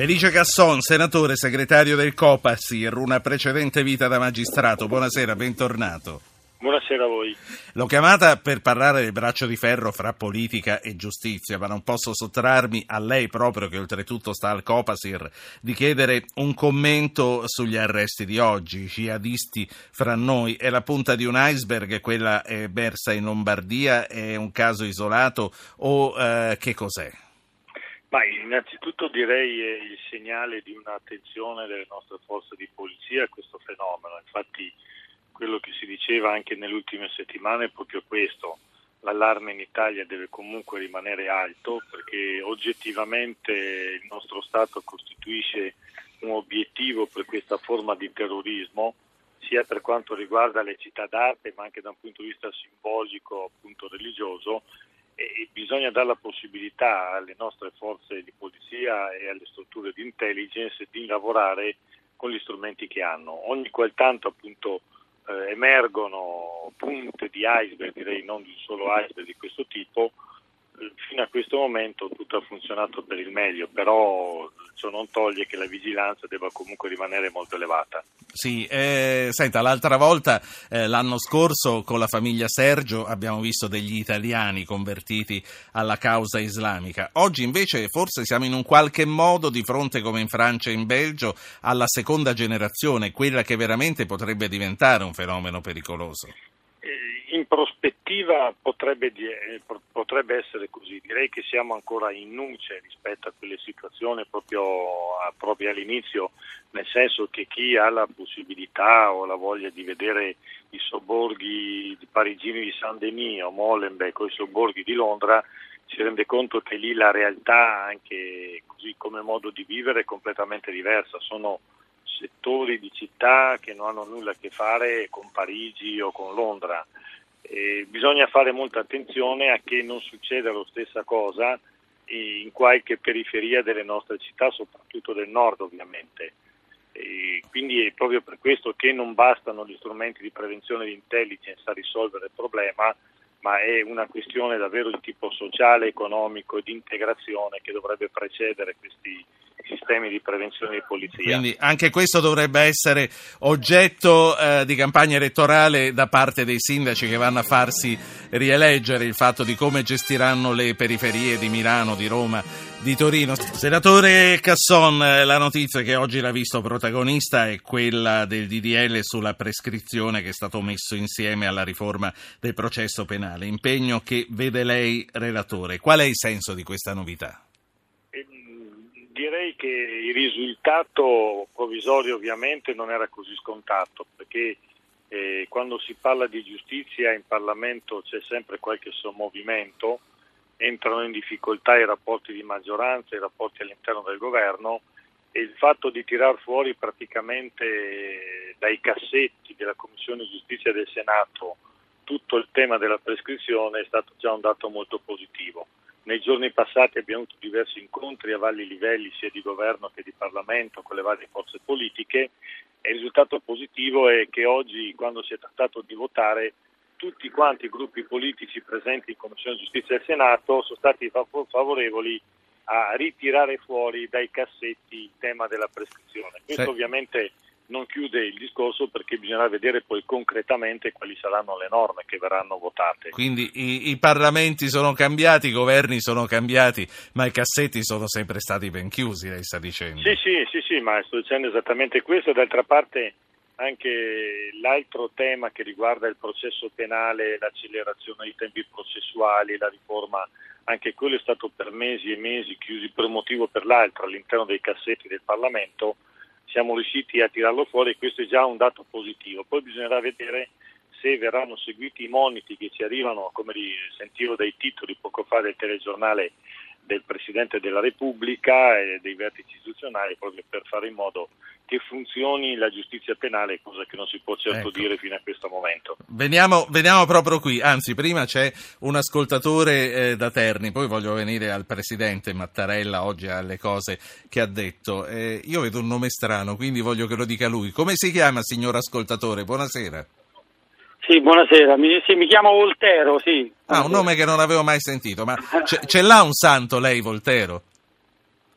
Felice Casson, senatore, segretario del Copasir, una precedente vita da magistrato. Buonasera, bentornato. Buonasera a voi. L'ho chiamata per parlare del braccio di ferro fra politica e giustizia, ma non posso sottrarmi a lei proprio, che oltretutto sta al Copasir, di chiedere un commento sugli arresti di oggi. I jihadisti fra noi è la punta di un iceberg, quella è emersa in Lombardia, è un caso isolato o eh, che cos'è? Ma innanzitutto direi è il segnale di un'attenzione delle nostre forze di polizia a questo fenomeno. Infatti quello che si diceva anche nelle ultime settimane è proprio questo. L'allarme in Italia deve comunque rimanere alto perché oggettivamente il nostro Stato costituisce un obiettivo per questa forma di terrorismo sia per quanto riguarda le città d'arte ma anche da un punto di vista simbolico appunto religioso e bisogna dare la possibilità alle nostre forze di polizia e alle strutture di intelligence di lavorare con gli strumenti che hanno. Ogni qual tanto appunto eh, emergono punte di iceberg, direi non di un solo iceberg di questo tipo, fino a questo momento tutto ha funzionato per il meglio, però ciò non toglie che la vigilanza debba comunque rimanere molto elevata. Sì, eh, senta, l'altra volta, eh, l'anno scorso, con la famiglia Sergio abbiamo visto degli italiani convertiti alla causa islamica. Oggi invece forse siamo in un qualche modo di fronte, come in Francia e in Belgio, alla seconda generazione, quella che veramente potrebbe diventare un fenomeno pericoloso in prospettiva potrebbe, eh, potrebbe, essere così, direi che siamo ancora in nuce rispetto a quelle situazioni proprio, proprio, all'inizio, nel senso che chi ha la possibilità o la voglia di vedere i sobborghi di parigini di Saint-Denis o Molenbeek o i sobborghi di Londra si rende conto che lì la realtà, anche così come modo di vivere, è completamente diversa. Sono settori di città che non hanno nulla a che fare con Parigi o con Londra eh, bisogna fare molta attenzione a che non succeda la stessa cosa in qualche periferia delle nostre città, soprattutto del nord ovviamente. E quindi è proprio per questo che non bastano gli strumenti di prevenzione di intelligence a risolvere il problema, ma è una questione davvero di tipo sociale, economico e di integrazione che dovrebbe precedere questi sistemi di prevenzione di polizia. Quindi anche questo dovrebbe essere oggetto eh, di campagna elettorale da parte dei sindaci che vanno a farsi rieleggere, il fatto di come gestiranno le periferie di Milano, di Roma, di Torino. Senatore Casson, la notizia che oggi l'ha visto protagonista è quella del DDL sulla prescrizione che è stato messo insieme alla riforma del processo penale, impegno che vede lei relatore. Qual è il senso di questa novità? Direi che il risultato provvisorio ovviamente non era così scontato perché eh, quando si parla di giustizia in Parlamento c'è sempre qualche sommovimento, entrano in difficoltà i rapporti di maggioranza, i rapporti all'interno del governo e il fatto di tirar fuori praticamente dai cassetti della Commissione Giustizia del Senato tutto il tema della prescrizione è stato già un dato molto positivo. Nei giorni passati abbiamo avuto diversi incontri a vari livelli, sia di governo che di Parlamento, con le varie forze politiche e il risultato positivo è che oggi, quando si è trattato di votare, tutti quanti i gruppi politici presenti in Commissione Giustizia del Senato sono stati favorevoli a ritirare fuori dai cassetti il tema della prescrizione. Questo sì. ovviamente non chiude il discorso perché bisognerà vedere poi concretamente quali saranno le norme che verranno votate. Quindi i, i, parlamenti sono cambiati, i governi sono cambiati, ma i cassetti sono sempre stati ben chiusi, lei sta dicendo. Sì, sì, sì, sì ma sto dicendo esattamente questo. D'altra parte anche l'altro tema che riguarda il processo penale, l'accelerazione dei tempi processuali, la riforma, anche quello è stato per mesi e mesi chiusi per un motivo o per l'altro all'interno dei cassetti del Parlamento siamo riusciti a tirarlo fuori e questo è già un dato positivo. Poi bisognerà vedere se verranno seguiti i moniti che ci arrivano, come sentivo dai titoli poco fa del telegiornale del Presidente della Repubblica e dei vertici istituzionali proprio per fare in modo che funzioni la giustizia penale, cosa che non si può certo ecco. dire fino a questo momento. Veniamo, veniamo, proprio qui, anzi prima c'è un ascoltatore eh, da Terni, poi voglio venire al Presidente Mattarella oggi alle cose che ha detto. Eh, io vedo un nome strano, quindi voglio che lo dica lui. Come si chiama, signor ascoltatore? Buonasera. Sì, buonasera, mi, sì, mi chiamo Voltero, sì. Ah, un nome che non avevo mai sentito, ma ce, ce l'ha un santo lei, Voltero?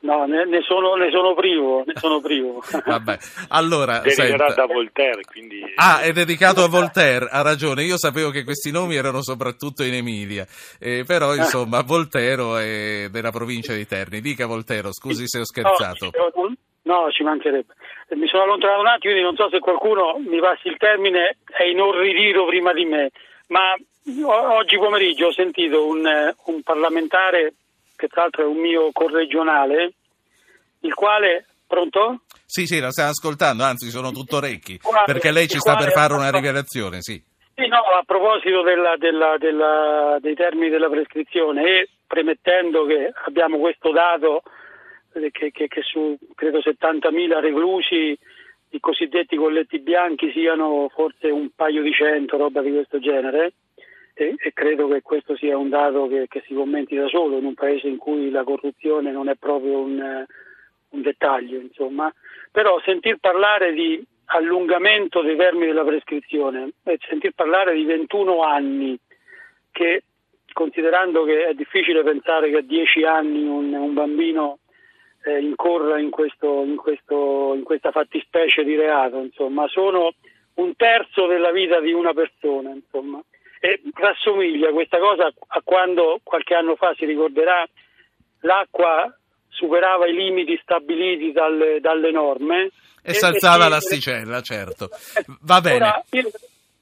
No, ne, ne, sono, ne, sono, privo, ne sono privo. Vabbè, allora... Deriverà da Voltaire, quindi... Ah, è dedicato a Voltaire, ha ragione. Io sapevo che questi nomi erano soprattutto in Emilia, eh, però ah. insomma Voltero è della provincia di Terni. Dica Voltero, scusi se ho scherzato. No, no, ci mancherebbe. Mi sono allontanato un attimo, quindi non so se qualcuno mi passi il termine, è inorridito prima di me, ma oggi pomeriggio ho sentito un, un parlamentare che tra l'altro è un mio corregionale, il quale... Pronto? Sì, sì, la stiamo ascoltando, anzi sono tutto orecchi, perché lei ci sta per fare una rivelazione, sì. Sì, no, a proposito della, della, della, dei termini della prescrizione e premettendo che abbiamo questo dato eh, che, che, che su credo 70.000 reclusi i cosiddetti colletti bianchi siano forse un paio di cento, roba di questo genere, e, e, credo che questo sia un dato che, che, si commenti da solo in un paese in cui la corruzione non è proprio un, un dettaglio, insomma. Però sentir parlare di allungamento dei termini della prescrizione e sentir parlare di 21 anni che considerando che è difficile pensare che a 10 anni un, un bambino eh, incorra in, questo, in, questo, in, questa fattispecie di reato, insomma, sono un terzo della vita di una persona, insomma e rassomiglia questa cosa a quando qualche anno fa si ricorderà l'acqua superava i limiti stabiliti dalle, dalle norme e, e s'alzava l'asticella, certo. Va bene. Ora,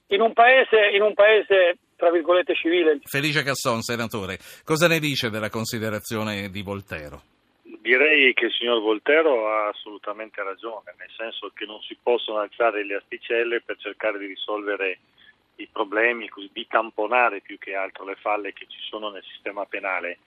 in, un paese, in un paese tra virgolette civile. Felice Casson, senatore, cosa ne dice della considerazione di Voltero? Direi che il signor Voltero ha assolutamente ragione, nel senso che non si possono alzare le asticelle per cercare di risolvere i problemi, di tamponare più che altro le falle che ci sono nel sistema penale.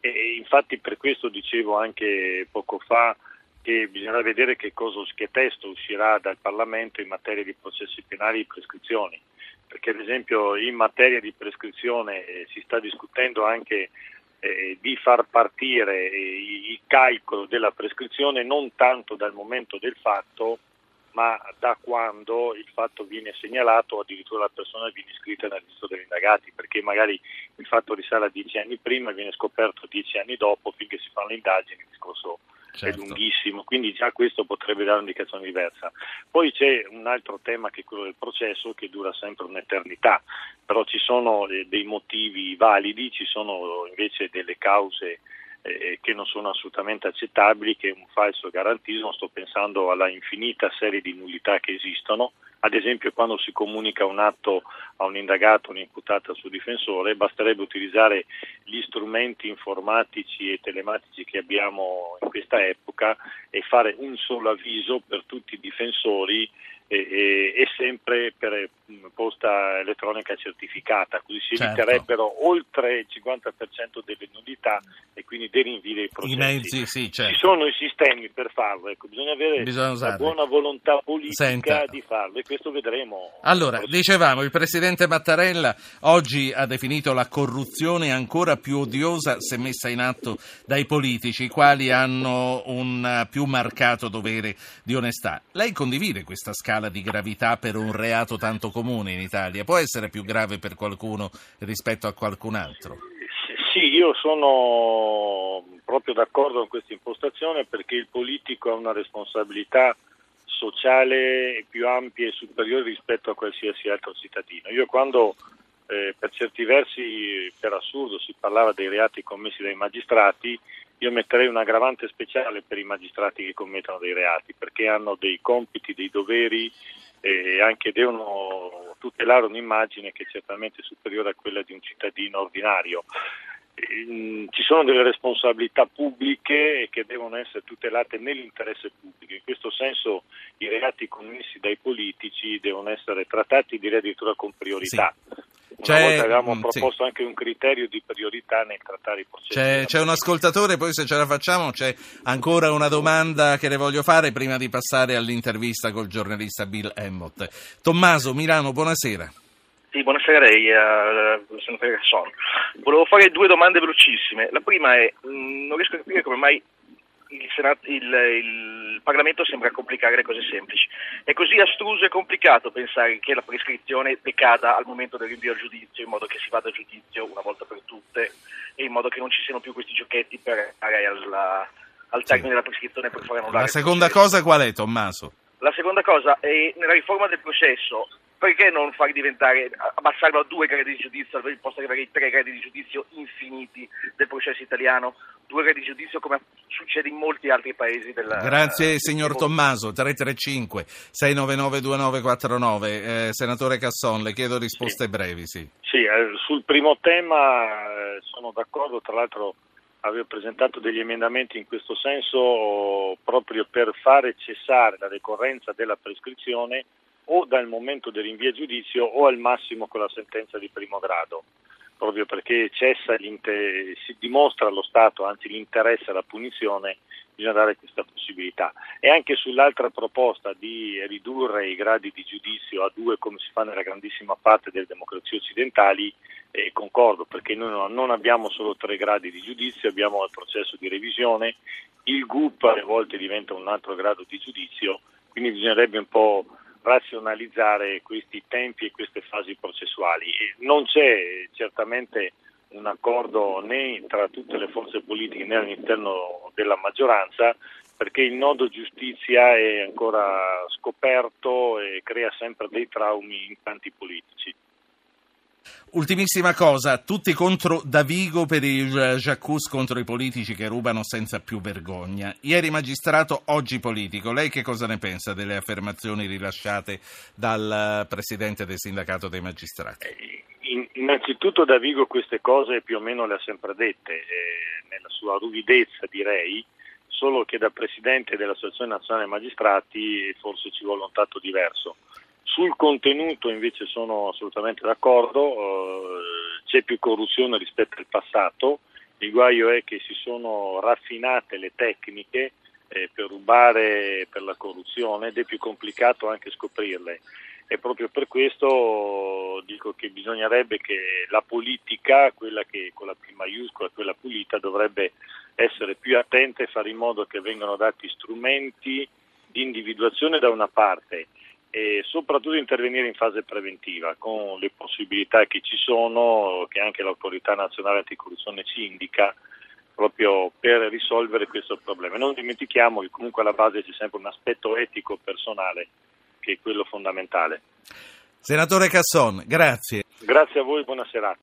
E infatti per questo dicevo anche poco fa che bisognerà vedere che, cosa, che testo uscirà dal Parlamento in materia di processi penali e prescrizioni, perché ad esempio in materia di prescrizione eh, si sta discutendo anche eh, di far partire il calcolo della prescrizione non tanto dal momento del fatto, ma da quando il fatto viene segnalato o addirittura la persona viene iscritta nel registro degli indagati, perché magari il fatto risale a dieci anni prima e viene scoperto dieci anni dopo, finché si fanno le indagini, il discorso certo. è lunghissimo, quindi già questo potrebbe dare un'indicazione diversa. Poi c'è un altro tema che è quello del processo, che dura sempre un'eternità, però ci sono eh, dei motivi validi, ci sono invece delle cause eh, che non sono assolutamente accettabili, che è un falso garantismo, sto pensando alla infinita serie di nullità che esistono, ad esempio quando si comunica un atto a un indagato, un imputato al suo difensore, basterebbe utilizzare gli strumenti informatici e telematici che abbiamo in questa epoca e fare un solo avviso per tutti i difensori e, e, sempre per posta elettronica certificata, così si certo. eviterebbero oltre il 50% delle nudità e quindi dei rinvii dei processi. I mezzi, sì, certo. Ci sono i sistemi per farlo, ecco, bisogna avere bisogna la buona volontà politica Senta. di farlo e questo vedremo. Allora, dicevamo, il Presidente Mattarella oggi ha definito la corruzione ancora più odiosa se messa in atto dai politici, i quali hanno un più marcato dovere di onestà. Lei condivide questa scala di gravità per un reato tanto comune in Italia? Può essere più grave per qualcuno rispetto a qualcun altro? Sì, io sono proprio d'accordo con questa impostazione perché il politico ha una responsabilità sociale più ampia e superiore rispetto a qualsiasi altro cittadino. Io quando eh, per certi versi, per assurdo, si parlava dei reati commessi dai magistrati, io metterei un aggravante speciale per i magistrati che commettono dei reati, perché hanno dei compiti, dei doveri e anche devono tutelare un'immagine che è certamente superiore a quella di un cittadino ordinario. Mm, ci sono delle responsabilità pubbliche che devono essere tutelate nell'interesse pubblico. In questo senso i reati commessi dai politici devono essere trattati direi addirittura con priorità. Sì. Una c'è, volta avevamo proposto sì. anche un criterio di priorità nel trattare i processi. C'è, c'è, un ascoltatore, poi se ce la facciamo c'è ancora una domanda che le voglio fare prima di passare all'intervista col giornalista Bill Emmott. Tommaso, Milano, buonasera. Sì, buonasera a lei, uh. Volevo fare due domande velocissime. La prima è, mh, mm, non riesco a capire come mai il, Senato, il, il, Parlamento sembra complicare le cose semplici. È così astruso e complicato pensare che la prescrizione decada al momento del rinvio al giudizio, in modo che si vada a giudizio una volta per tutte e in modo che non ci siano più questi giochetti per arrivare alla, al termine sì. della prescrizione per fare annullare. La seconda cosa qual è, Tommaso? La seconda cosa è nella riforma del processo perché non far diventare, abbassarlo a due gradi di giudizio al posto di avere i tre gradi di giudizio infiniti del processo italiano, due gradi di giudizio come succede in molti altri paesi della Grazie signor Tommaso, 335 699 2949. Eh, senatore Casson, le chiedo risposte sì. brevi. Sì, sì eh, sul primo tema eh, sono d'accordo, tra l'altro avevo presentato degli emendamenti in questo senso proprio per fare cessare la decorrenza della prescrizione o dal momento del rinvio a giudizio o al massimo con la sentenza di primo grado, proprio perché cessa si dimostra allo Stato, anzi l'interesse alla punizione, bisogna dare questa possibilità. E anche sull'altra proposta di ridurre i gradi di giudizio a due come si fa nella grandissima parte delle democrazie occidentali, eh, concordo, perché noi non abbiamo solo tre gradi di giudizio, abbiamo il processo di revisione, il GUP a volte diventa un altro grado di giudizio, quindi bisognerebbe un po' razionalizzare questi tempi e queste fasi processuali. Non c'è certamente un accordo né tra tutte le forze politiche né all'interno della maggioranza perché il nodo giustizia è ancora scoperto e crea sempre dei traumi in tanti politici. Ultimissima cosa, tutti contro Davigo per il Jacques contro i politici che rubano senza più vergogna. Ieri magistrato, oggi politico. Lei che cosa ne pensa delle affermazioni rilasciate dal presidente del sindacato dei magistrati? Eh, innanzitutto Davigo queste cose più o meno le ha sempre dette, eh, nella sua ruvidezza direi, solo che da presidente dell'Associazione Nazionale Magistrati forse ci vuole un tatto diverso. Sul contenuto invece sono assolutamente d'accordo, eh, c'è più corruzione rispetto al passato, il guaio è che si sono raffinate le tecniche eh, per rubare per la corruzione ed è più complicato anche scoprirle. E proprio per questo dico che bisognerebbe che la politica, quella che con la P maiuscola, quella pulita, dovrebbe essere più attenta e fare in modo che vengano dati strumenti di individuazione da una parte e soprattutto intervenire in fase preventiva con le possibilità che ci sono, che anche l'autorità nazionale anticorruzione ci indica proprio per risolvere questo problema. Non dimentichiamo che comunque alla base c'è sempre un aspetto etico personale che è quello fondamentale. Senatore Casson, grazie. Grazie a voi, buona serata.